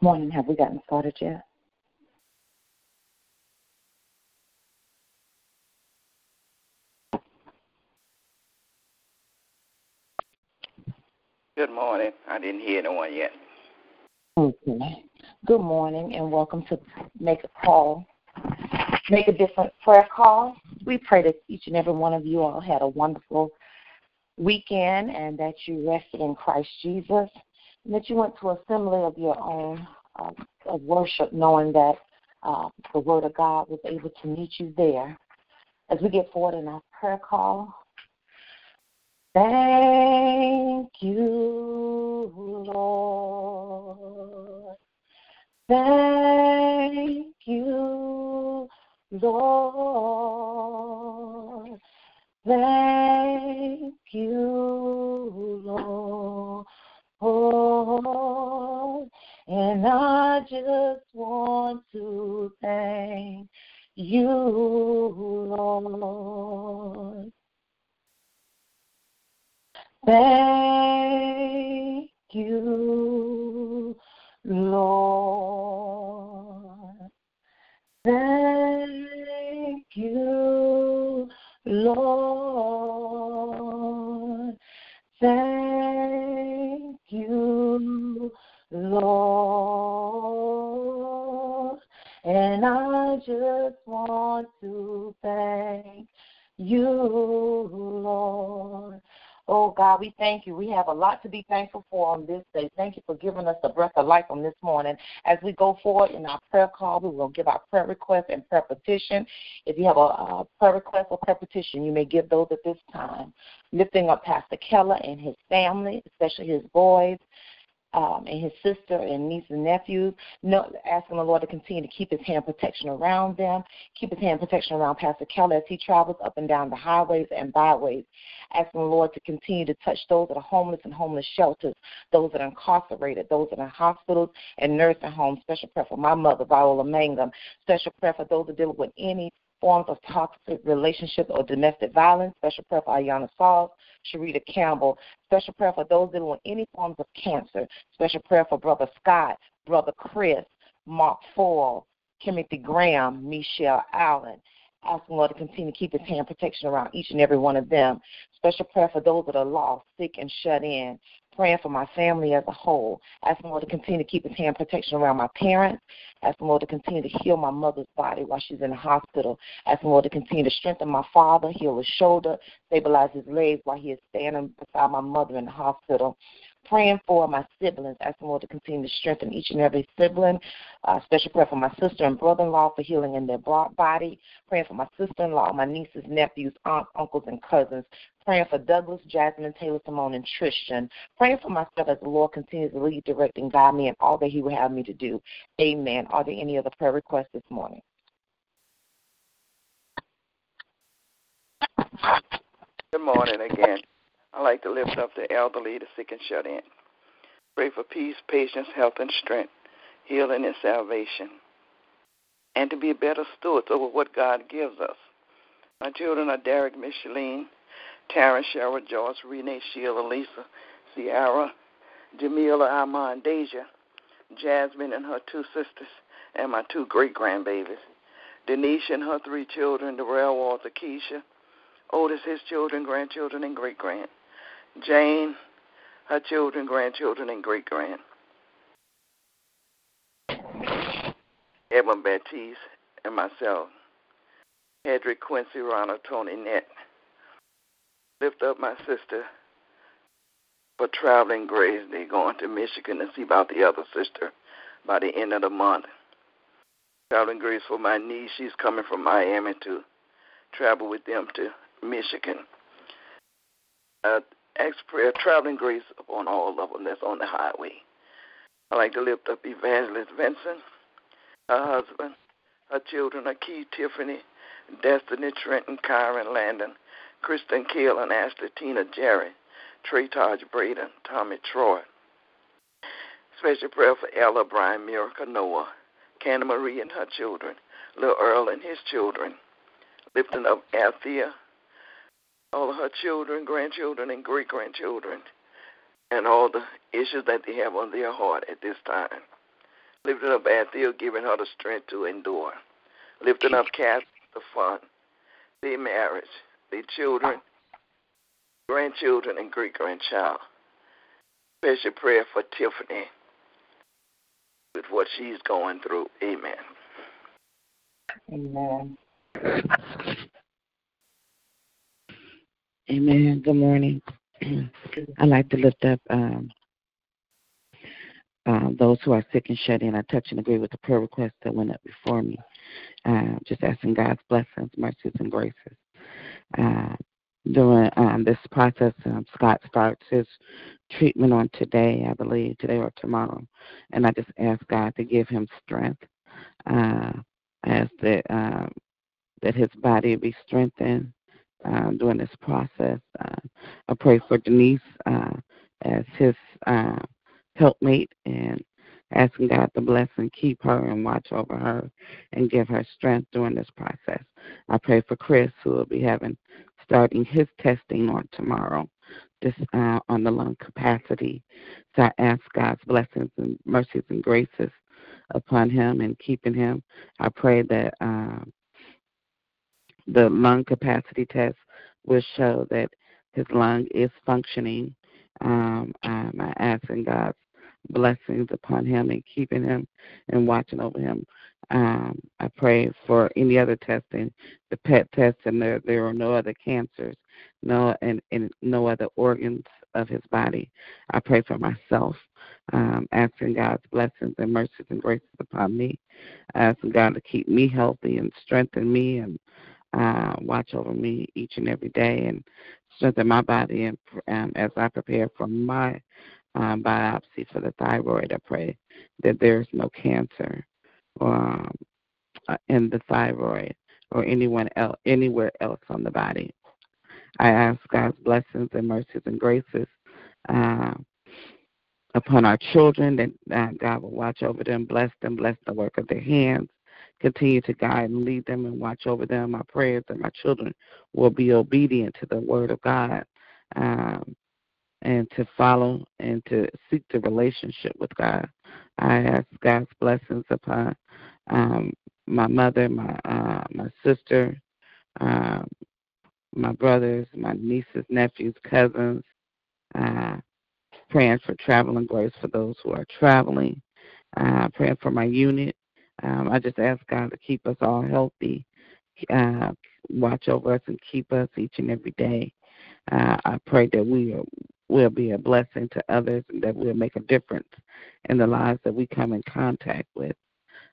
Morning. Have we gotten started yet? Good morning. I didn't hear no one yet. Okay. Good morning and welcome to Make a Call. Make a Difference prayer call. We pray that each and every one of you all had a wonderful weekend and that you rested in Christ Jesus and that you went to assembly of your own uh, of worship knowing that uh, the Word of God was able to meet you there. As we get forward in our prayer call, Thank you, Lord. Thank you, Lord. Thank you, Lord. And I just want to thank you, Lord. Thank you, Lord. Thank you, Lord. Thank Lord. And I just want to thank you, Lord. Oh God, we thank you. We have a lot to be thankful for on this day. Thank you for giving us the breath of life on this morning. As we go forward in our prayer call, we will give our prayer request and prayer petition. If you have a, a prayer request or prayer petition, you may give those at this time. Lifting up Pastor Keller and his family, especially his boys, um, and his sister and niece and nephews, no, asking the Lord to continue to keep his hand protection around them, keep his hand protection around Pastor Keller as he travels up and down the highways and byways, asking the Lord to continue to touch those that are homeless and homeless shelters, those that are incarcerated, those that are in hospitals and nursing homes. Special prayer for my mother, Viola Mangum. Special prayer for those that deal with any forms of toxic relationships or domestic violence. Special prayer for Ayana Sauls, Sharita Campbell. Special prayer for those dealing with any forms of cancer. Special prayer for Brother Scott, Brother Chris, Mark Foyle, Timothy Graham, Michelle Allen. Asking Lord to continue to keep his hand protection around each and every one of them. Special prayer for those that are lost, sick, and shut in praying for my family as a whole. Asking Lord to continue to keep His hand protection around my parents. Asking Lord to continue to heal my mother's body while she's in the hospital. Asking Lord to continue to strengthen my father, heal his shoulder, stabilize his legs while he is standing beside my mother in the hospital praying for my siblings, asking Lord to continue to strengthen each and every sibling. Uh, special prayer for my sister and brother-in-law for healing in their body. Praying for my sister-in-law, my nieces, nephews, aunts, uncles, and cousins. Praying for Douglas, Jasmine, Taylor, Simone, and Tristan. Praying for myself as the Lord continues to lead, direct, and guide me in all that He would have me to do. Amen. Are there any other prayer requests this morning? Good morning again. I like to lift up the elderly, the sick, and shut in. Pray for peace, patience, health, and strength, healing, and salvation. And to be better stewards over what God gives us. My children are Derek, Micheline, Taryn, Cheryl, Joyce, Renee, Sheila, Lisa, Sierra, Jamila, Armand, Deja, Jasmine and her two sisters, and my two great grandbabies. Denise and her three children, Darrell, Walter, Keisha, Otis, his children, grandchildren, and great grand. Jane, her children, grandchildren, and great grand. Edmund Baptiste, and myself. Hedrick, Quincy, Ronald, Tony, Net. Lift up my sister for traveling grace. They're going to Michigan to see about the other sister by the end of the month. Traveling grace for my niece. She's coming from Miami to travel with them to Michigan. Uh, ask prayer, traveling grace upon all of them that's on the highway. I like to lift up Evangelist Vincent, her husband, her children, Keith, Tiffany, Destiny, Trenton, Kyron, Landon, Kristen, and Ashley, Tina, Jerry, Trey, Taj, Braden, Tommy, Troy. Special prayer for Ella, Brian, Miracle, Noah, Candy Marie and her children, Little Earl and his children, lifting up Althea, all of her children, grandchildren, and great grandchildren, and all the issues that they have on their heart at this time. Lifting up Anthea, giving her the strength to endure. Lifting up Kath, the fun, their marriage, their children, grandchildren, and great grandchild. Special prayer for Tiffany with what she's going through. Amen. Amen. Amen. Good morning. I'd like to lift up um, uh, those who are sick and shut in. I touch and agree with the prayer requests that went up before me. Uh, just asking God's blessings, mercies, and graces. Uh, during um, this process, um, Scott starts his treatment on today, I believe, today or tomorrow. And I just ask God to give him strength. Uh, ask that, um, that his body be strengthened uh, during this process. Uh, I pray for Denise uh, as his uh, helpmate and asking God to bless and keep her and watch over her and give her strength during this process. I pray for Chris, who will be having starting his testing on tomorrow, this uh, on the lung capacity. So I ask God's blessings and mercies and graces upon him and keeping him. I pray that um, the lung capacity test will show that his lung is functioning. Um, I'm asking God's blessings upon him and keeping him and watching over him. Um, I pray for any other testing, the PET test, and there there are no other cancers, no and, and no other organs of his body. I pray for myself, um, asking God's blessings and mercies and graces upon me, asking God to keep me healthy and strengthen me and uh, watch over me each and every day and strengthen my body and um, as I prepare for my um, biopsy for the thyroid. I pray that there's no cancer um, uh, in the thyroid or anyone else, anywhere else on the body. I ask God's blessings and mercies and graces uh, upon our children that uh, God will watch over them, bless them, bless the work of their hands, continue to guide and lead them and watch over them. My prayers that my children will be obedient to the word of God. Um, and to follow and to seek the relationship with God. I ask God's blessings upon um, my mother, my uh, my sister, uh, my brothers, my nieces, nephews, cousins. Uh, praying for traveling grace for those who are traveling. Uh, praying for my unit. Um, I just ask God to keep us all healthy, uh, watch over us, and keep us each and every day. Uh, I pray that we will be a blessing to others and that we'll make a difference in the lives that we come in contact with.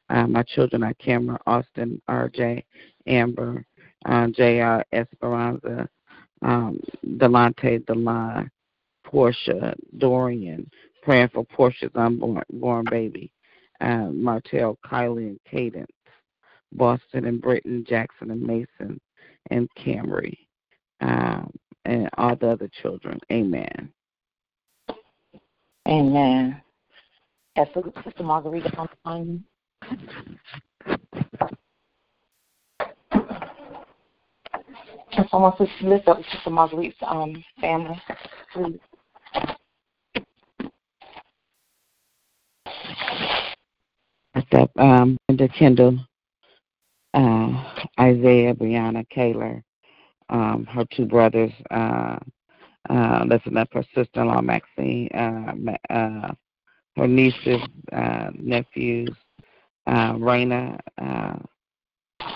Uh, my children are Cameron, Austin, RJ, Amber, uh, JR, Esperanza, um, Delante, Delon, Portia, Dorian, praying for Portia's unborn born baby, uh, Martell, Kylie, and Cadence, Boston and Britton, Jackson and Mason, and Camry. Um, and all the other children. Amen. Amen. Yes, Sister Margarita on the line. Someone please lift up Sister um, family, please. Lift up um, Linda Kendall, uh, Isaiah, Brianna, Kaylor, um, her two brothers, uh, uh, listen up her sister-in-law Maxine, uh, uh, her nieces, uh, nephews, uh, Raina, uh,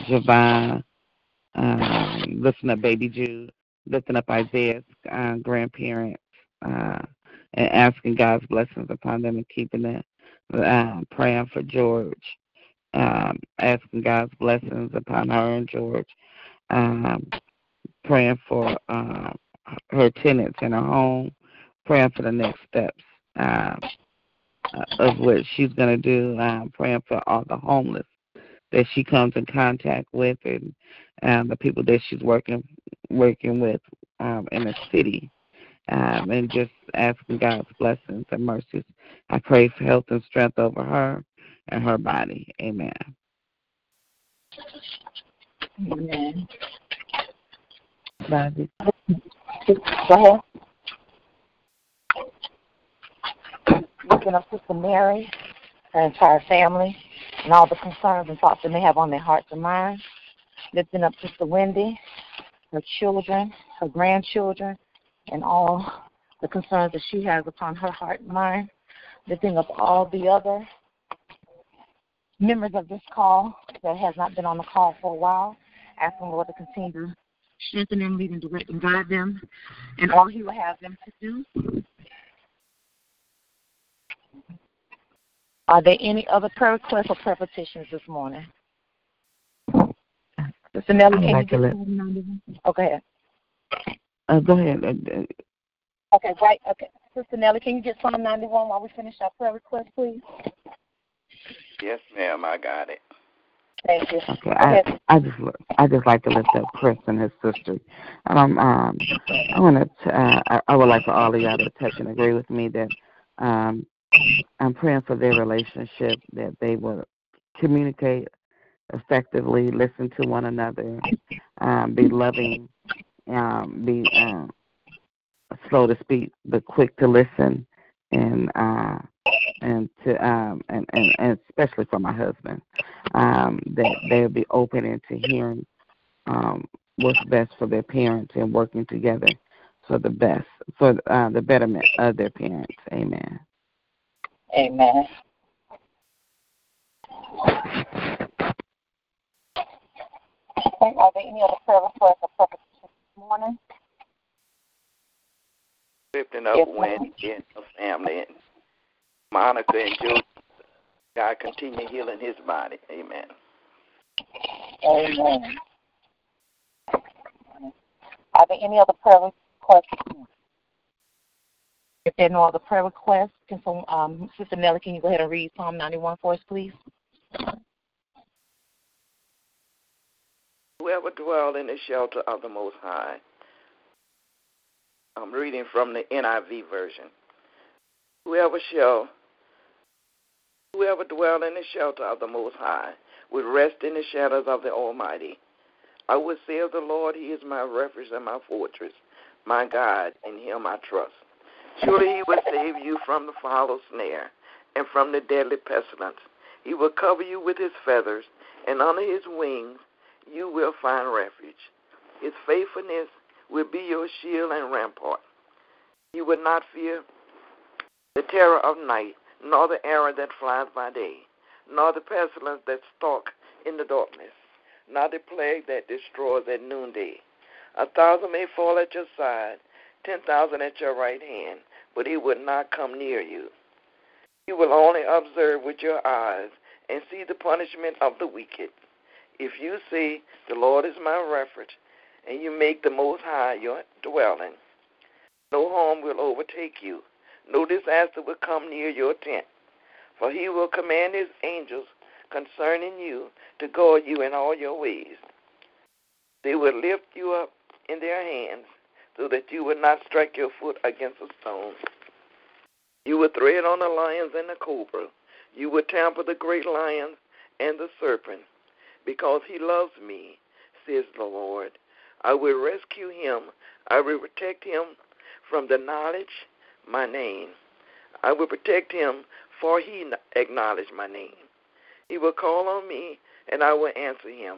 Javon, um, listen up baby Jude, listen up Isaiah's uh, grandparents, uh, and asking God's blessings upon them and keeping them, uh, praying for George, um, asking God's blessings upon her and George. Um, praying for uh, her tenants in her home, praying for the next steps uh, of what she's going to do, um, praying for all the homeless that she comes in contact with and um, the people that she's working working with um, in the city. Um, and just asking God's blessings and mercies. I pray for health and strength over her and her body. Amen. Amen. Bobby. Go ahead. Looking up Sister Mary, her entire family, and all the concerns and thoughts that they have on their hearts and minds. Lifting up Sister Wendy, her children, her grandchildren, and all the concerns that she has upon her heart and mind. Lifting up all the other members of this call that has not been on the call for a while, asking Lord to continue to strengthen them, lead and direct and guide them, and all He will have them to do. Are there any other prayer requests or prayer petitions this morning? Sister Nellie, can like you get let- Oh, go ahead. Uh, go ahead. Uh, Okay, right. Okay. Sister Nellie, can you get Psalm 91 while we finish our prayer request, please? Yes, ma'am, I got it. Thank you. Okay, I ahead. I just I just like to lift up Chris and his sister. Um, um, I want to uh, I, I would like for all of y'all to touch and agree with me that um, I'm praying for their relationship that they will communicate effectively, listen to one another, um, be loving, um, be um, slow to speak but quick to listen, and uh, and to um, and, and and especially for my husband um, that they'll be open into hearing um, what's best for their parents and working together for the best, for uh, the betterment of their parents. Amen. Amen. Are there any other prayer requests or prayer petitions this morning? Lifting up. Wendy and her family and Monica and Joe. God continue healing his body. Amen. Amen. Are there any other prayer requests? If there are no other prayer requests, can some, um, Sister Nellie, can you go ahead and read Psalm 91 for us, please? Whoever dwell in the shelter of the Most High. I'm reading from the NIV version. Whoever shall, whoever dwell in the shelter of the Most High, will rest in the shadows of the Almighty. I will say of the Lord, He is my refuge and my fortress, my God, in Him I trust. Surely He will save you from the foul snare and from the deadly pestilence. He will cover you with His feathers, and under His wings you will find refuge. His faithfulness will be your shield and rampart. You will not fear the terror of night, nor the arrow that flies by day, nor the pestilence that stalks in the darkness, nor the plague that destroys at noonday. A thousand may fall at your side, ten thousand at your right hand, but it will not come near you. You will only observe with your eyes and see the punishment of the wicked. If you say, The Lord is my refuge, and you make the Most High your dwelling, no harm will overtake you, no disaster will come near your tent. For he will command his angels concerning you to guard you in all your ways. They will lift you up in their hands, so that you will not strike your foot against a stone. You will tread on the lions and the cobra. You will trample the great lions and the serpent because he loves me, says the Lord. I will rescue him. I will protect him from the knowledge my name. I will protect him, for he acknowledged my name. He will call on me, and I will answer him.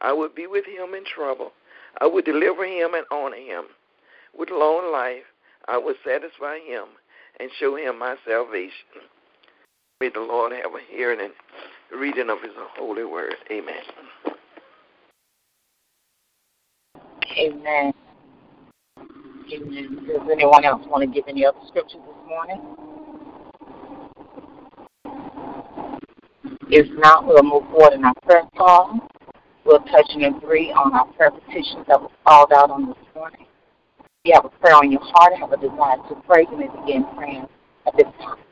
I will be with him in trouble. I will deliver him and honor him. With long life, I will satisfy him and show him my salvation. May the Lord have a hearing reading of his holy word. Amen. Amen. Amen. Does anyone else want to give any other scriptures this morning? If not, we'll move forward in our prayer call. We'll touch and agree on our prayer petitions that was called out on this morning. If you have a prayer on your heart have a desire to pray, you may begin praying at this time.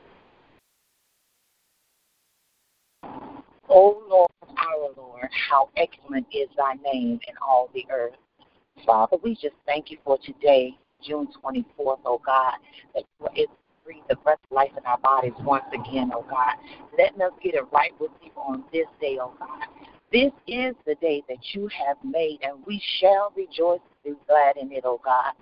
O Lord, our Lord, how excellent is thy name in all the earth. Father, we just thank you for today, June 24th, oh God, that it's breathe the breath of life in our bodies once again, oh God. Letting us get it right with you on this day, oh God. This is the day that you have made, and we shall rejoice and be glad in it, oh God.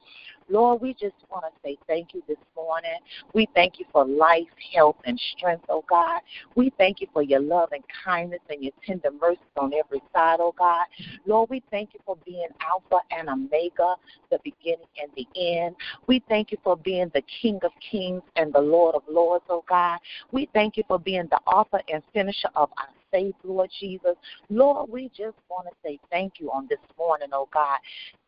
Lord, we just want to say thank you this morning. We thank you for life, health, and strength, oh God. We thank you for your love and kindness and your tender mercies on every side, oh God. Lord, we thank you for being Alpha and Omega, the beginning and the end. We thank you for being the King of Kings and the Lord of Lords, oh God. We thank you for being the author and finisher of our faith, Lord Jesus. Lord, we just want to say thank you on this morning, oh God.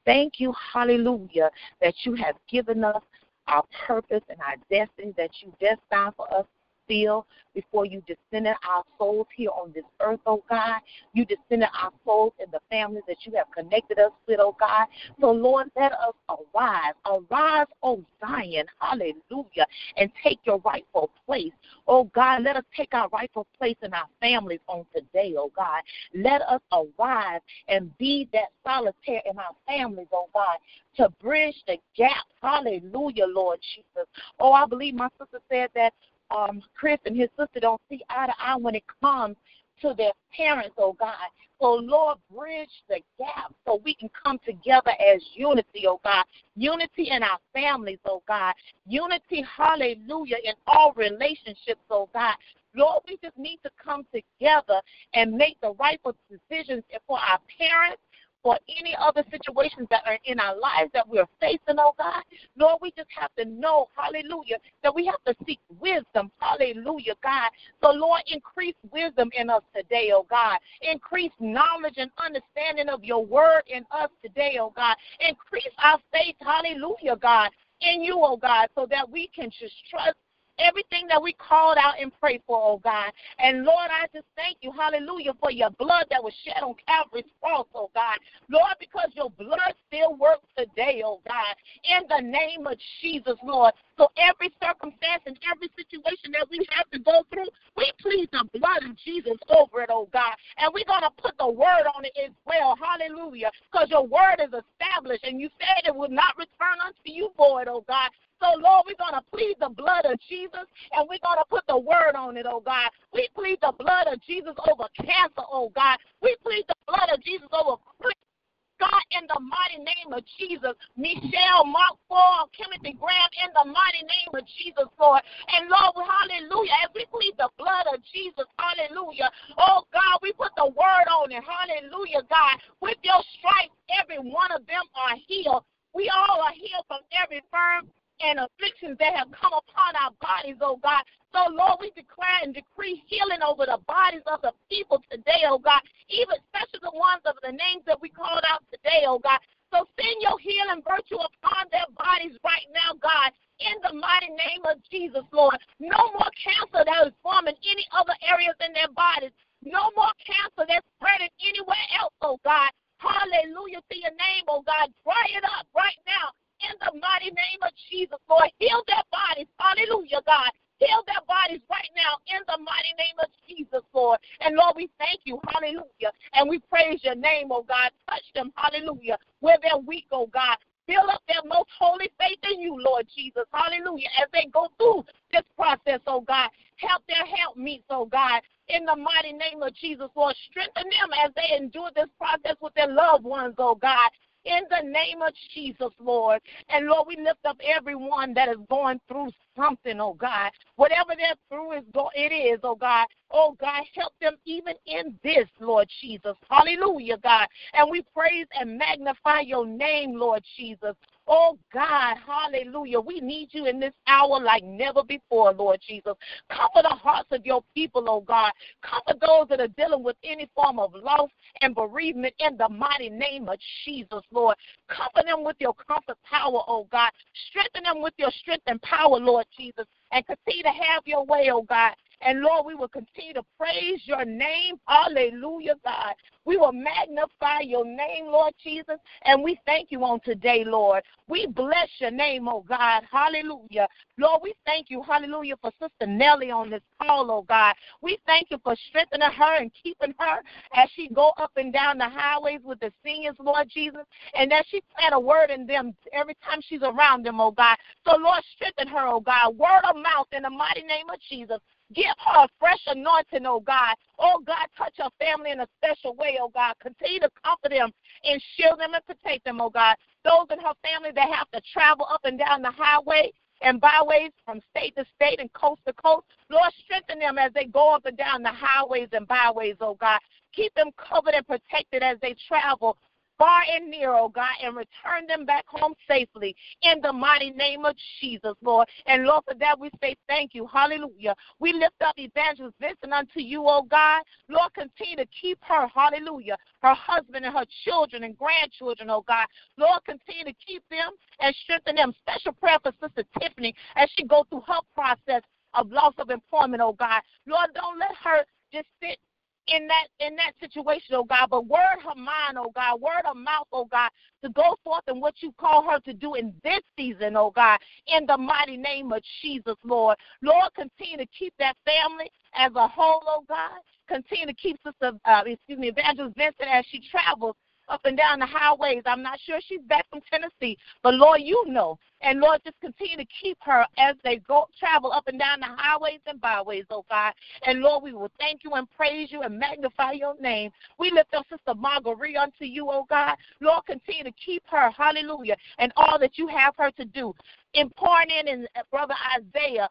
Thank you, hallelujah, that you have given us our purpose and our destiny that you destined for us feel before you descended our souls here on this earth, oh God. You descended our souls in the families that you have connected us with, oh God. So, Lord, let us arise. Arise, oh Zion, hallelujah, and take your rightful place. Oh God, let us take our rightful place in our families on today, oh God. Let us arise and be that solitaire in our families, oh God, to bridge the gap. Hallelujah, Lord Jesus. Oh, I believe my sister said that um, Chris and his sister don't see eye to eye when it comes to their parents, oh God. So, Lord, bridge the gap so we can come together as unity, oh God. Unity in our families, oh God. Unity, hallelujah, in all relationships, oh God. Lord, we just need to come together and make the rightful decisions for our parents for any other situations that are in our lives that we're facing, oh God. Lord, we just have to know, hallelujah, that we have to seek wisdom, hallelujah, God. So, Lord, increase wisdom in us today, oh God. Increase knowledge and understanding of your word in us today, oh God. Increase our faith, hallelujah, God, in you, oh God, so that we can just trust everything that we called out and prayed for, oh God. And Lord, I just thank you, hallelujah, for your blood that was shed on Calvary's cross, oh God. Lord, because your blood still works today, oh God, in the name of Jesus, Lord. So every circumstance and every situation that we have to go through, we plead the blood of Jesus over it, oh God. And we're going to put the word on it as well. Hallelujah. Because your word is established and you said it would not return unto you void, oh God. So, Lord, we're going to plead the blood of Jesus and we're going to put the word on it, oh God. We plead the blood of Jesus over cancer, oh God. We plead the blood of Jesus over God, in the mighty name of Jesus. Michelle, Mark Paul, Timothy Graham, in the mighty name of Jesus, Lord. And Lord, hallelujah, as we plead the blood of Jesus, hallelujah. Oh God, we put the word on it, hallelujah, God. With your stripes, every one of them are healed. We all are healed from every firm and afflictions that have come upon our bodies, oh God. So, Lord, we declare and decree healing over the bodies of the people today, oh God, even especially the ones of the names that we called out today, oh God. So send your healing virtue upon their bodies right now, God, in the mighty name of Jesus, Lord. No more cancer that is forming any other areas in their bodies. No more cancer that's spreading anywhere else, oh God. Hallelujah to your name, oh God. Dry it up right now in the mighty name of Jesus, Lord. Heal their bodies. Hallelujah, God. Heal their bodies right now in the mighty name of Jesus, Lord. And Lord, we thank you. Hallelujah. And we praise your name, oh God. Touch them. Hallelujah. Where they're weak, oh God. Fill up their most holy faith in you, Lord Jesus. Hallelujah. As they go through this process, oh God. Help their help meets, oh God. In the mighty name of Jesus, Lord. Strengthen them as they endure this process with their loved ones, oh God in the name of Jesus, Lord. And Lord, we lift up everyone that is going through something, oh God. Whatever they're through is go it is, oh God. Oh God, help them even in this, Lord Jesus. Hallelujah, God. And we praise and magnify your name, Lord Jesus. Oh God, hallelujah. We need you in this hour like never before, Lord Jesus. Comfort the hearts of your people, oh God. Comfort those that are dealing with any form of loss and bereavement in the mighty name of Jesus, Lord. Comfort them with your comfort power, oh God. Strengthen them with your strength and power, Lord Jesus. And continue to have your way, oh God. And Lord, we will continue to praise your name. Hallelujah, God. We will magnify your name, Lord Jesus. And we thank you on today, Lord. We bless your name, oh God. Hallelujah. Lord, we thank you, hallelujah, for Sister Nellie on this call, oh God. We thank you for strengthening her and keeping her as she go up and down the highways with the seniors, Lord Jesus. And that she plant a word in them every time she's around them, oh God. So, Lord, strengthen her, oh God. Word of mouth in the mighty name of Jesus. Give her a fresh anointing, oh God. Oh God, touch her family in a special way, oh God. Continue to comfort them and shield them and protect them, oh God. those in her family that have to travel up and down the highway and byways from state to state and coast to coast. Lord, strengthen them as they go up and down the highways and byways, oh God. Keep them covered and protected as they travel far and near, oh God, and return them back home safely in the mighty name of Jesus, Lord. And Lord, for that we say thank you. Hallelujah. We lift up Evangelist Vincent unto you, oh God. Lord, continue to keep her, hallelujah, her husband and her children and grandchildren, oh God. Lord, continue to keep them and strengthen them. Special prayer for Sister Tiffany as she goes through her process of loss of employment, oh God. Lord, don't let her just sit in that in that situation, oh God, but word her mind, oh God, word her mouth, oh God, to go forth in what you call her to do in this season, oh God, in the mighty name of Jesus, Lord. Lord, continue to keep that family as a whole, oh God. Continue to keep Sister, uh, excuse me, Evangelist Vincent as she travels up and down the highways. I'm not sure she's back from Tennessee, but Lord, you know. And Lord, just continue to keep her as they go travel up and down the highways and byways, oh God. And Lord, we will thank you and praise you and magnify your name. We lift up Sister Marguerite unto you, oh God. Lord, continue to keep her, hallelujah, and all that you have her to do. In pouring in, in uh, Brother Isaiah,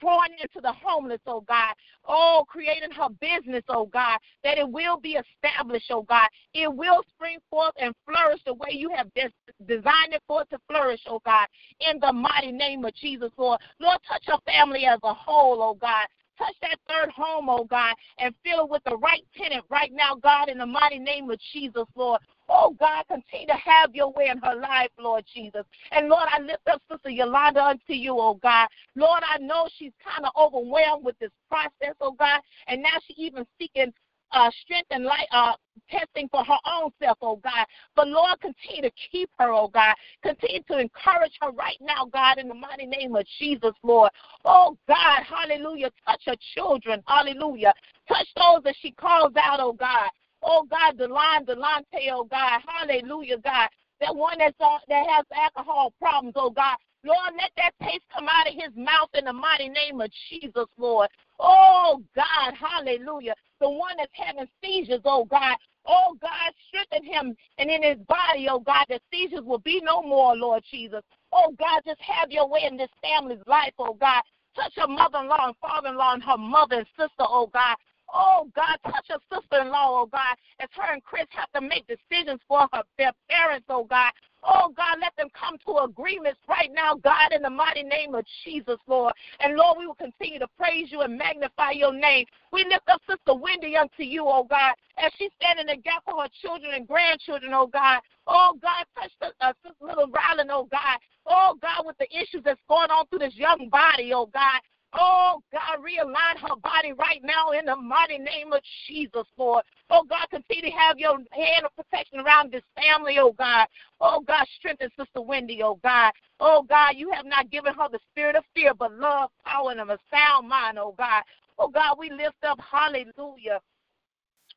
pouring into the homeless, oh God. Oh, creating her business, oh God, that it will be established, oh God. It will spring forth and flourish the way you have des- designed it for it to flourish, oh God. In the mighty name of Jesus, Lord. Lord, touch her family as a whole, oh God. Touch that third home, oh God, and fill it with the right tenant right now, God, in the mighty name of Jesus, Lord. Oh God, continue to have your way in her life, Lord Jesus. And Lord, I lift up Sister Yolanda unto you, oh God. Lord, I know she's kind of overwhelmed with this process, oh God, and now she's even seeking uh, strength and light, uh, testing for her own self, oh God. But Lord, continue to keep her, oh God. Continue to encourage her right now, God, in the mighty name of Jesus, Lord. Oh God, hallelujah. Touch her children, hallelujah. Touch those that she calls out, oh God. Oh God, Delon, Delonte, oh God, hallelujah, God. That one that's on, that has alcohol problems, oh God. Lord, let that taste come out of his mouth in the mighty name of Jesus, Lord. Oh God, hallelujah. The one that's having seizures, oh God. Oh God, strengthen him and in his body, oh God, that seizures will be no more, Lord Jesus. Oh God, just have your way in this family's life, oh God. Touch her mother in law and father in law and her mother and sister, oh God. Oh God, touch her sister in law, oh God, as her and Chris have to make decisions for her their parents, oh God. Oh God, let them come to agreements right now, God, in the mighty name of Jesus, Lord. And Lord, we will continue to praise you and magnify your name. We lift up Sister Wendy unto you, oh God, as she's standing in the gap for her children and grandchildren, oh God. Oh God, touch the, uh, Sister Little Ryland, oh God. Oh God, with the issues that's going on through this young body, oh God. Oh, God, realign her body right now in the mighty name of Jesus, Lord. Oh, God, continue to have your hand of protection around this family, oh, God. Oh, God, strengthen Sister Wendy, oh, God. Oh, God, you have not given her the spirit of fear, but love, power, and a sound mind, oh, God. Oh, God, we lift up, hallelujah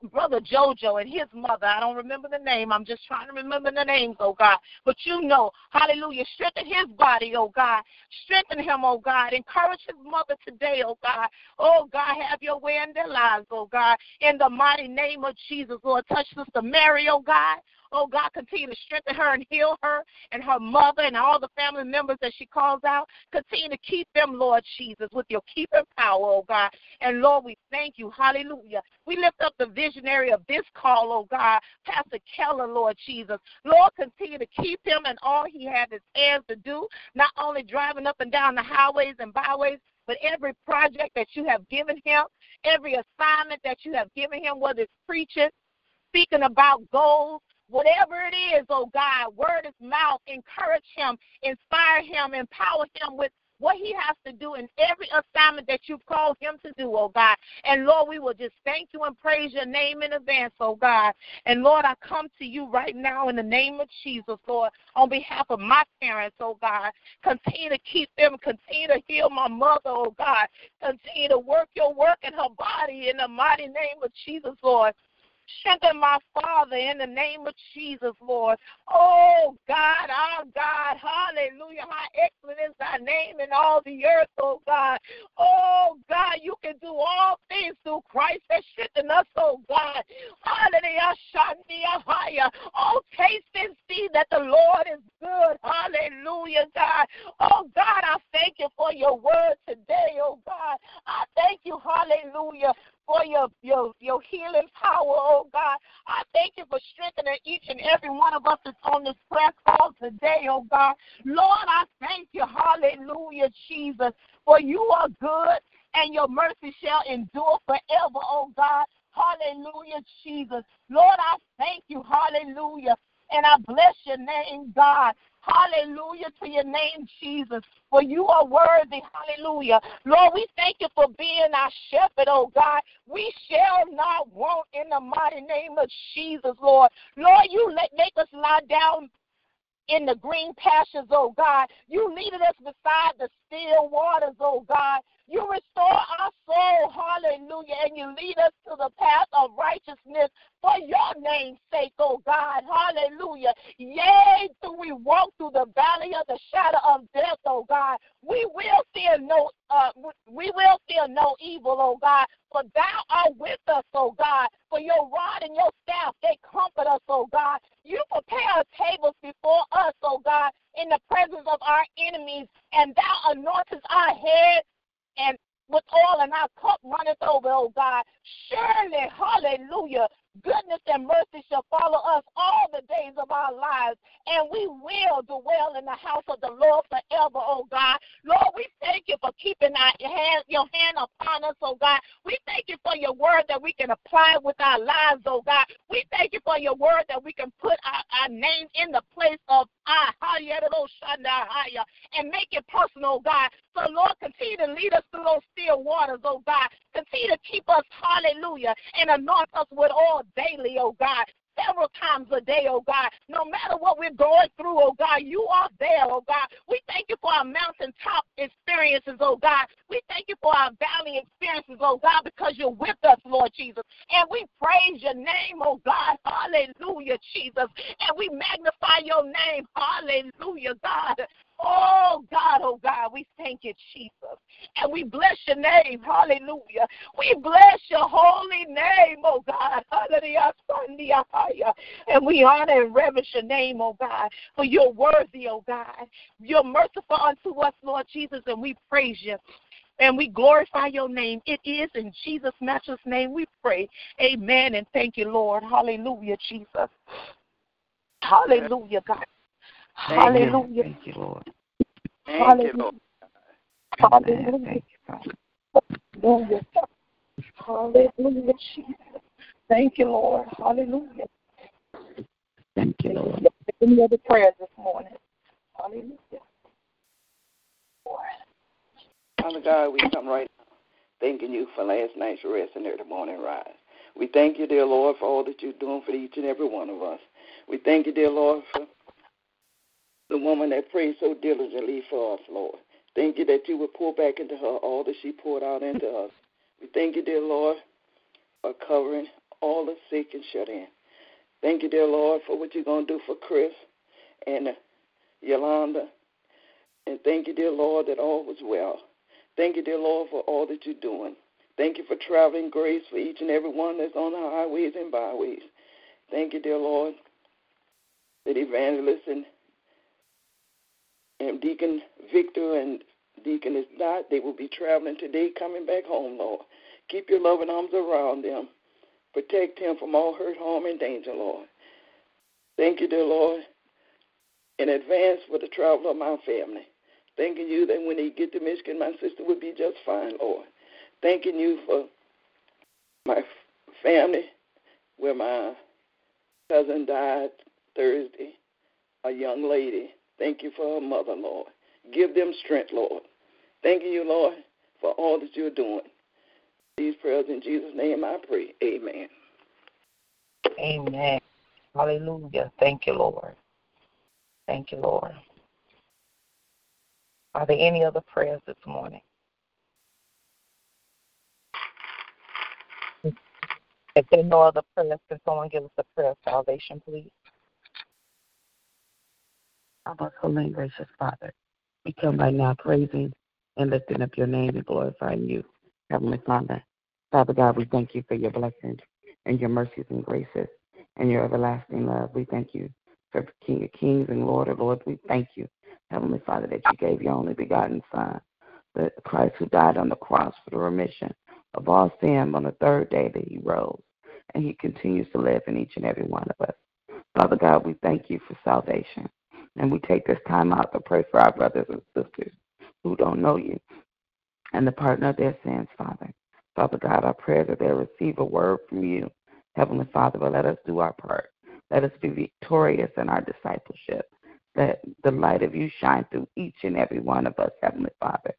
brother Jojo and his mother. I don't remember the name. I'm just trying to remember the names, oh God. But you know, hallelujah. Strengthen his body, oh God. Strengthen him, oh God. Encourage his mother today, oh God. Oh God, have your way in their lives, oh God. In the mighty name of Jesus, Lord, touch Sister Mary, oh God. Oh God, continue to strengthen her and heal her and her mother and all the family members that she calls out. Continue to keep them, Lord Jesus, with your keeping power, oh God. And Lord, we thank you. Hallelujah. We lift up the visionary of this call, oh God, Pastor Keller, Lord Jesus. Lord, continue to keep him and all he has his hands to do, not only driving up and down the highways and byways, but every project that you have given him, every assignment that you have given him, whether it's preaching, speaking about goals, Whatever it is, oh God, word of mouth, encourage him, inspire him, empower him with what he has to do in every assignment that you've called him to do, oh God. And Lord, we will just thank you and praise your name in advance, oh God. And Lord, I come to you right now in the name of Jesus, Lord, on behalf of my parents, oh God. Continue to keep them, continue to heal my mother, oh God. Continue to work your work in her body in the mighty name of Jesus, Lord. Strengthen my father in the name of Jesus, Lord. Oh, God, our God, hallelujah. How excellent is thy name in all the earth, oh, God. Oh, God, you can do all things through Christ that strengthen us, oh, God. Hallelujah. Higher. Oh, taste and see that the Lord is good. Hallelujah, God. Oh, God, I thank you for your word today, oh, God. I thank you, hallelujah, for your, your, your healing power, oh God. I thank you for strengthening each and every one of us that's on this prayer call today, oh God. Lord, I thank you, hallelujah, Jesus, for you are good and your mercy shall endure forever, oh God. Hallelujah, Jesus. Lord, I thank you, hallelujah, and I bless your name, God. Hallelujah to your name, Jesus. For you are worthy. Hallelujah. Lord, we thank you for being our shepherd, oh God. We shall not want in the mighty name of Jesus, Lord. Lord, you let, make us lie down in the green pastures, oh God. You leaded us beside the still waters, oh God. You restore our soul, hallelujah, and you lead us to the path of righteousness for your name's sake, oh God, hallelujah. Yea, do we walk through the valley of the shadow of death, oh God, we will fear no, uh, we will fear no evil, oh God, for thou art with us, oh God. For your rod and your staff, they comfort us, oh God. You prepare tables before us, oh God, in the presence of our enemies, and thou anointest our head and with oil and our cup runneth over, oh God. Surely, hallelujah, goodness and mercy shall follow us all the days of our lives, and we will dwell in the house of the Lord forever, oh God. Lord, we thank you for keeping our hand, your hand upon us, oh God. We thank you for your word that we can apply with our lives, oh God. We thank you for your word that we can put our, our name in the place of and make it personal, oh God. So, Lord, continue to lead us through those still waters, oh God. Continue to keep us, hallelujah, and anoint us with oil daily, oh God several times a day, oh God. No matter what we're going through, oh God, you are there, oh God. We thank you for our mountaintop experiences, oh God. We thank you for our valley experiences, oh God, because you're with us, Lord Jesus. And we praise your name, oh God. Hallelujah, Jesus. And we magnify your name. Hallelujah, God. Oh God, oh God, we thank you, Jesus. And we bless your name. Hallelujah. We bless your holy name, oh God. Hallelujah. And we honor and reverence your name, oh God, for you're worthy, oh God. You're merciful unto us, Lord Jesus, and we praise you. And we glorify your name. It is in Jesus' matchless name we pray. Amen. And thank you, Lord. Hallelujah, Jesus. Hallelujah, God. Hallelujah. Thank you, Lord. Thank you, Lord. Hallelujah. Hallelujah. Hallelujah, Jesus. Thank you, Lord. Hallelujah. Thank you, Lord. Any other prayers this morning? Hallelujah. Father God, we come right now thanking you for last night's rest and early morning rise. We thank you, dear Lord, for all that you're doing for each and every one of us. We thank you, dear Lord, for the woman that prayed so diligently for us, Lord. Thank you that you would pour back into her all that she poured out into us. We thank you, dear Lord, for covering all the sick and shut in. Thank you, dear Lord, for what you're going to do for Chris and uh, Yolanda. And thank you, dear Lord, that all was well. Thank you, dear Lord, for all that you're doing. Thank you for traveling grace for each and every one that's on the highways and byways. Thank you, dear Lord, that evangelists and and Deacon Victor and Deaconess Dot, they will be traveling today, coming back home, Lord. Keep your loving arms around them. Protect him from all hurt, harm, and danger, Lord. Thank you, dear Lord, in advance for the travel of my family. Thanking you that when they get to Michigan, my sister will be just fine, Lord. Thanking you for my family, where my cousin died Thursday, a young lady Thank you for her mother, Lord. Give them strength, Lord. Thanking you, Lord, for all that you're doing. These prayers in Jesus' name I pray. Amen. Amen. Hallelujah. Thank you, Lord. Thank you, Lord. Are there any other prayers this morning? If there are no other prayers, can someone give us a prayer of salvation, please? Our holy and gracious Father, we come by now praising and lifting up your name and glorifying you, Heavenly Father. Father God, we thank you for your blessings and your mercies and graces and your everlasting love. We thank you for King of Kings and Lord of Lords. We thank you, Heavenly Father, that you gave your only begotten Son, the Christ who died on the cross for the remission of all sin on the third day that he rose. And he continues to live in each and every one of us. Father God, we thank you for salvation. And we take this time out to pray for our brothers and sisters who don't know you and the pardon of their sins, Father. Father God, I pray that they'll receive a word from you, Heavenly Father, but let us do our part. Let us be victorious in our discipleship. Let the light of you shine through each and every one of us, Heavenly Father.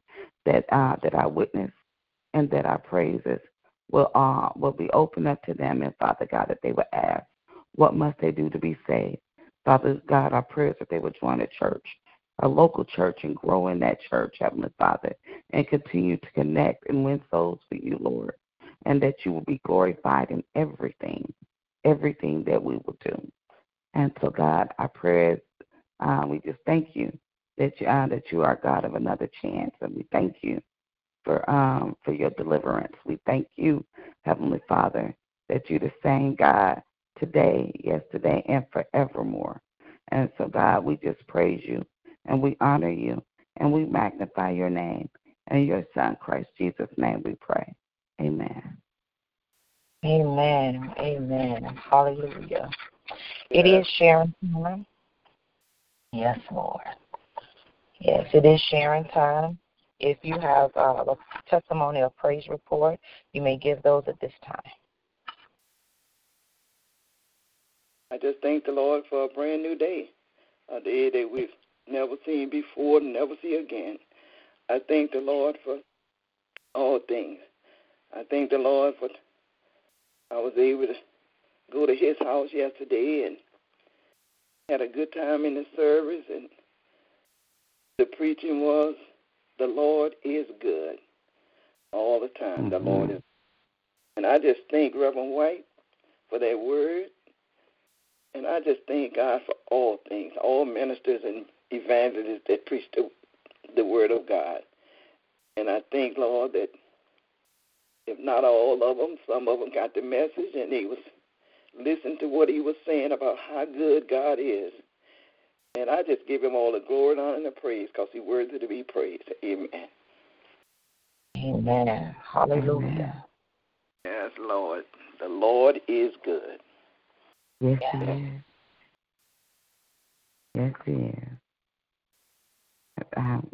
That uh, that our witness and that our praises will uh, will be open up to them, and Father God, that they will ask, what must they do to be saved? Father God, our prayers that they would join a church, a local church, and grow in that church, Heavenly Father, and continue to connect and win souls for you, Lord, and that you will be glorified in everything, everything that we will do. And so, God, our prayers, uh, we just thank you that you uh, that you are God of another chance, and we thank you for um for your deliverance. We thank you, Heavenly Father, that you're the same God today, yesterday, and forevermore. And so, God, we just praise you and we honor you and we magnify your name. In your Son, Christ Jesus' name, we pray. Amen. Amen. Amen. Hallelujah. It is sharing time. Yes, Lord. Yes, it is sharing time. If you have uh, a testimony or praise report, you may give those at this time. I just thank the Lord for a brand new day, a day that we've never seen before and never see again. I thank the Lord for all things. I thank the Lord for I was able to go to his house yesterday and had a good time in the service and the preaching was the Lord is good all the time. Mm-hmm. The Lord is and I just thank Reverend White for that word. And I just thank God for all things, all ministers and evangelists that preach the, the word of God. And I thank, Lord, that if not all of them, some of them got the message and they was listening to what he was saying about how good God is. And I just give him all the glory and honor and the praise because he's worthy to be praised. Amen. Amen. Hallelujah. Amen. Yes, Lord. The Lord is good. Yes, he is. Yes, he is. Um,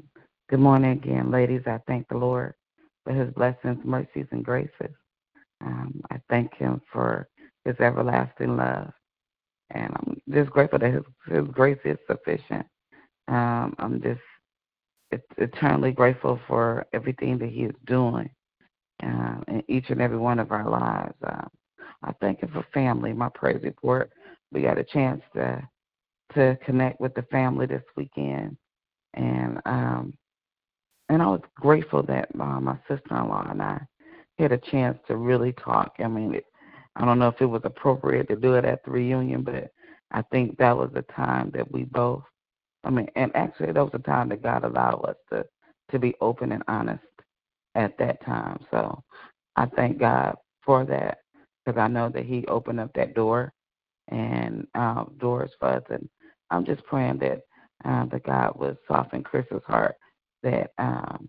good morning again, ladies. I thank the Lord for his blessings, mercies, and graces. Um, I thank him for his everlasting love. And I'm just grateful that his, his grace is sufficient. Um, I'm just eternally grateful for everything that he is doing um, in each and every one of our lives. Um, I thank him for family. My praise report. We got a chance to to connect with the family this weekend, and um, and I was grateful that uh, my sister-in-law and I had a chance to really talk. I mean, it, I don't know if it was appropriate to do it at the reunion, but I think that was the time that we both. I mean, and actually, that was the time that God allowed us to to be open and honest at that time. So I thank God for that because I know that He opened up that door and um, doors for us, and I'm just praying that uh, that God would soften Chris's heart that um,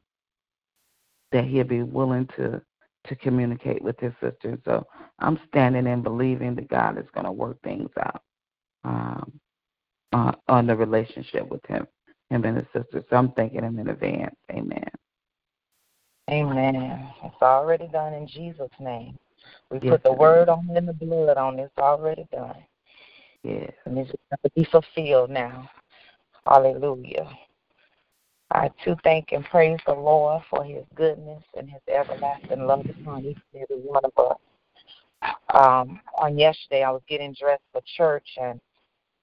that he'll be willing to to communicate with his sister. So I'm standing and believing that God is going to work things out um, on, on the relationship with him, him and his sister. So I'm thanking him in advance. Amen. Amen. It's already done in Jesus' name. We Yes, put the word on and the blood on it. It's already done. Yes. And it's going to be fulfilled now. Hallelujah. I too thank and praise the Lord for his goodness and his everlasting love upon each and every one of us. Um, on yesterday, I was getting dressed for church, and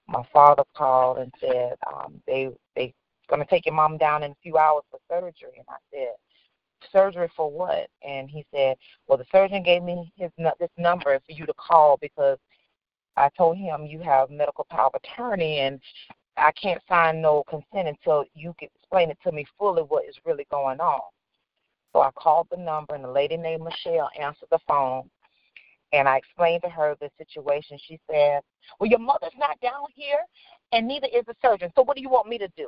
my father called and said um, they they going to take your mom down in a few hours for surgery. And I said, surgery for what? And he said, well, the surgeon gave me his this number for you to call because I told him you have medical power of attorney and I can't sign no consent until you can explain it to me fully what is really going on. So I called the number and the lady named Michelle answered the phone and I explained to her the situation. She said, Well, your mother's not down here and neither is the surgeon. So what do you want me to do?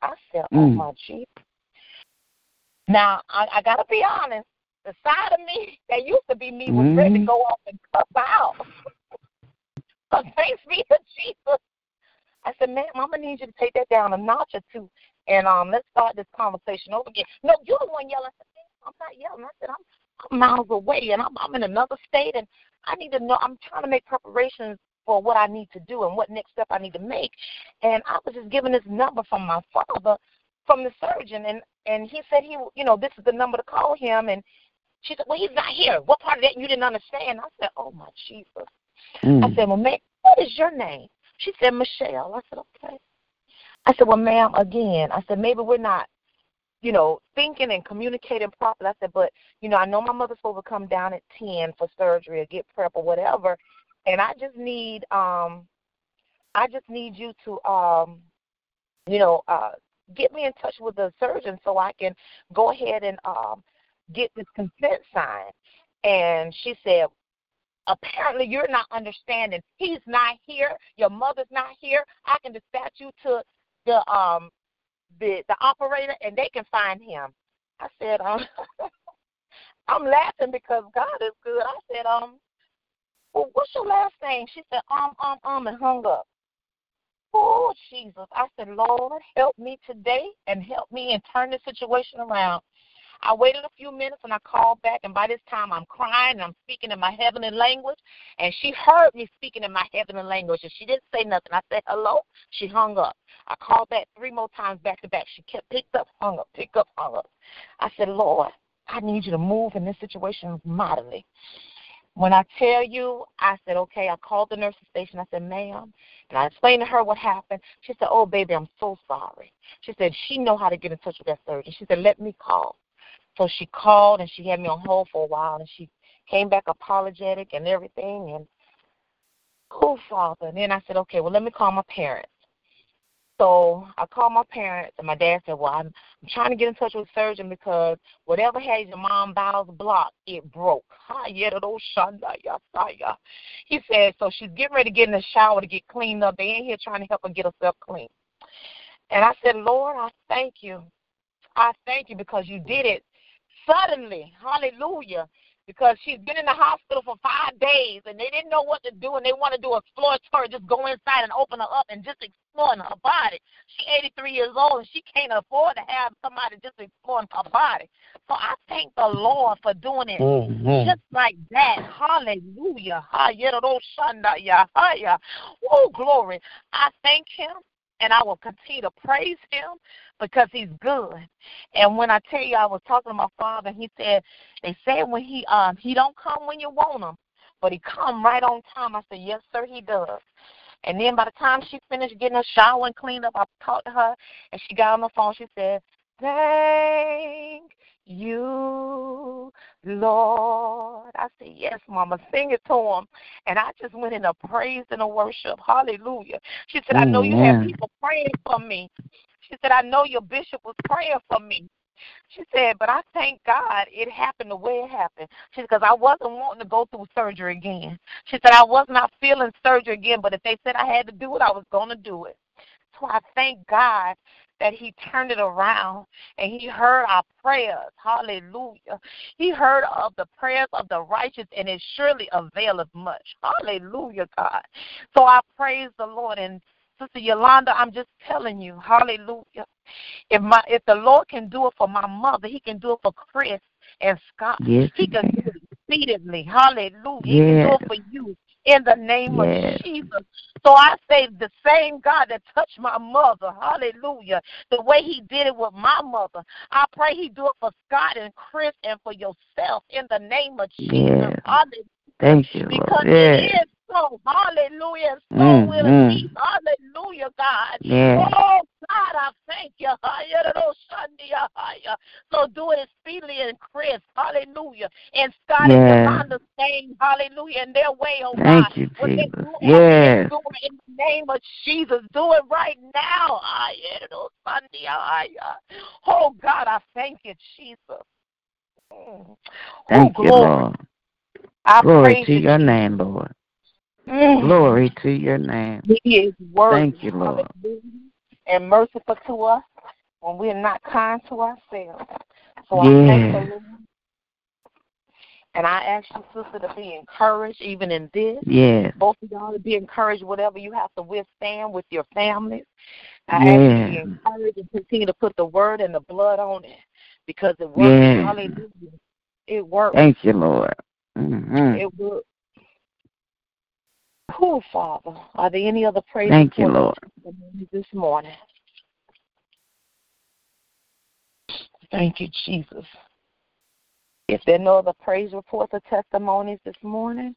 I said, Oh mm. my Jesus. Now I, I gotta be honest, the side of me that used to be me was mm. ready to mm-hmm. go off and cuss out. but thanks be to Jesus I said, ma'am, I'm gonna need you to take that down a notch or two, and um, let's start this conversation over again. No, you're the one yelling. I said, I'm not yelling. I said, I'm, I'm miles away, and I'm, I'm in another state, and I need to know. I'm trying to make preparations for what I need to do and what next step I need to make. And I was just given this number from my father, from the surgeon, and and he said he, you know, this is the number to call him, and she said, well, he's not here. What part of that you didn't understand? I said, oh my Jesus. Mm. I said, well, ma'am, what is your name? She said, Michelle. I said, okay. I said, well, ma'am, again, I said, maybe we're not, you know, thinking and communicating properly. I said, but, you know, I know my mother's supposed to come down at 10 for surgery or get prep or whatever. And I just need, um, I just need you to, um, you know, uh, get me in touch with the surgeon so I can go ahead and um, get this consent signed. And she said, apparently you're not understanding. He's not here. Your mother's not here. I can dispatch you to the um the the operator and they can find him. I said, um I'm laughing because God is good. I said, um, well, what's your last name? She said, um, um, um, and hung up. Oh, Jesus. I said, Lord, help me today and help me and turn this situation around. I waited a few minutes and I called back, and by this time I'm crying and I'm speaking in my heavenly language. And she heard me speaking in my heavenly language, and she didn't say nothing. I said hello. She hung up. I called back three more times back to back. She kept picked up, hung up, picked up, hung up. I said, Lord, I need you to move in this situation mightily. When I tell you, I said, okay, I called the nursing station. I said, ma'am, and I explained to her what happened. She said, oh, baby, I'm so sorry. She said she know how to get in touch with that surgeon. She said, let me call. So she called and she had me on hold for a while and she came back apologetic and everything and oh father. And then I said, Okay, well let me call my parents. So I called my parents and my dad said, Well, I'm, I'm trying to get in touch with the surgeon because whatever had your mom bowels blocked, it broke. He said, So she's getting ready to get in the shower to get cleaned up. They in here trying to help her get herself clean. And I said, Lord, I thank you. I thank you because you did it suddenly. Hallelujah. Because she's been in the hospital for five days and they didn't know what to do and they want to do exploratory, just go inside and open her up and just exploring her body. She's 83 years old and she can't afford to have somebody just exploring her body. So I thank the Lord for doing it mm-hmm. just like that. Hallelujah. Oh, glory. I thank him and I will continue to praise him because he's good. And when I tell you, I was talking to my father, and he said, they said when he um he don't come when you want him, but he come right on time. I said, yes, sir, he does. And then by the time she finished getting her shower and cleaned up, I talked to her, and she got on the phone. She said, thank you, Lord. I said, Yes, Mama, sing it to him. And I just went in a praise and a worship. Hallelujah. She said, I know you have people praying for me. She said, I know your bishop was praying for me. She said, but I thank God it happened the way it happened. She said, because I wasn't wanting to go through surgery again. She said, I was not feeling surgery again, but if they said I had to do it, I was going to do it. So I thank God that he turned it around and he heard our prayers. Hallelujah. He heard of the prayers of the righteous and it surely availeth much. Hallelujah, God. So I praise the Lord and Sister Yolanda, I'm just telling you, hallelujah. If my if the Lord can do it for my mother, he can do it for Chris and Scott. Yes, he can do it repeatedly. Hallelujah. Yes. He can do it for you in the name yes. of Jesus. So I say the same God that touched my mother, hallelujah, the way he did it with my mother, I pray he do it for Scott and Chris and for yourself in the name of Jesus. Yes. Hallelujah. Thank you. Because yes. it is so. Hallelujah. So mm, will it be. Mm. Hallelujah, God. Yeah. Oh, God, I thank you. So do it speedily and Chris. Hallelujah. And Scott yeah. and Yolanda saying, hallelujah, in their way, oh thank God. You, Jesus. Yes. In the name of Jesus. Do it right now. Oh, God, I thank you, Jesus. Mm. Thank oh, you, Lord. I Glory to your name, Lord. Mm. Glory to your name. He is worthy. Thank you, Lord. And merciful to us when we're not kind to ourselves. So yeah. I thank the Lord. And I ask you, sister, to be encouraged even in this. Yes. Both of y'all to be encouraged, whatever you have to withstand with your families. I yes. ask you to be encouraged and continue to put the word and the blood on it because it works. Yes. Hallelujah. It works. Thank you, Lord. Mm-hmm. It works. Oh, Father, are there any other praise Thank you, Lord. this morning? Thank you, Jesus. If there are no other praise reports or testimonies this morning,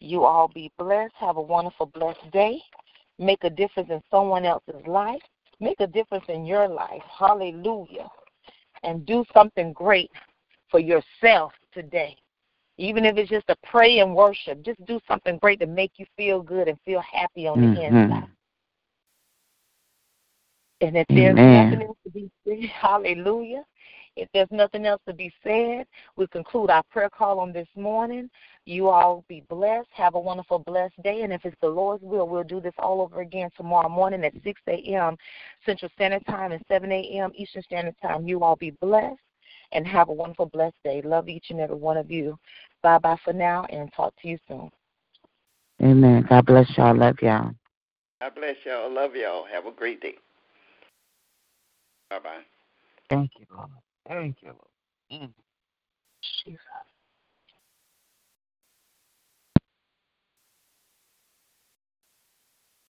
you all be blessed. Have a wonderful, blessed day. Make a difference in someone else's life. Make a difference in your life. Hallelujah. And do something great for yourself today. Even if it's just to pray and worship, just do something great to make you feel good and feel happy on mm-hmm. the inside. And if there's Amen. nothing else to be said, hallelujah. If there's nothing else to be said, we conclude our prayer call on this morning. You all be blessed. Have a wonderful, blessed day. And if it's the Lord's will, we'll do this all over again tomorrow morning at 6 a.m. Central Standard Time and 7 a.m. Eastern Standard Time. You all be blessed and have a wonderful, blessed day. Love each and every one of you. Bye bye for now and talk to you soon. Amen. God bless y'all. Love y'all. God bless y'all. Love y'all. Have a great day. Bye bye. Thank you, Lord. Thank you, Lord. Mm. Jesus.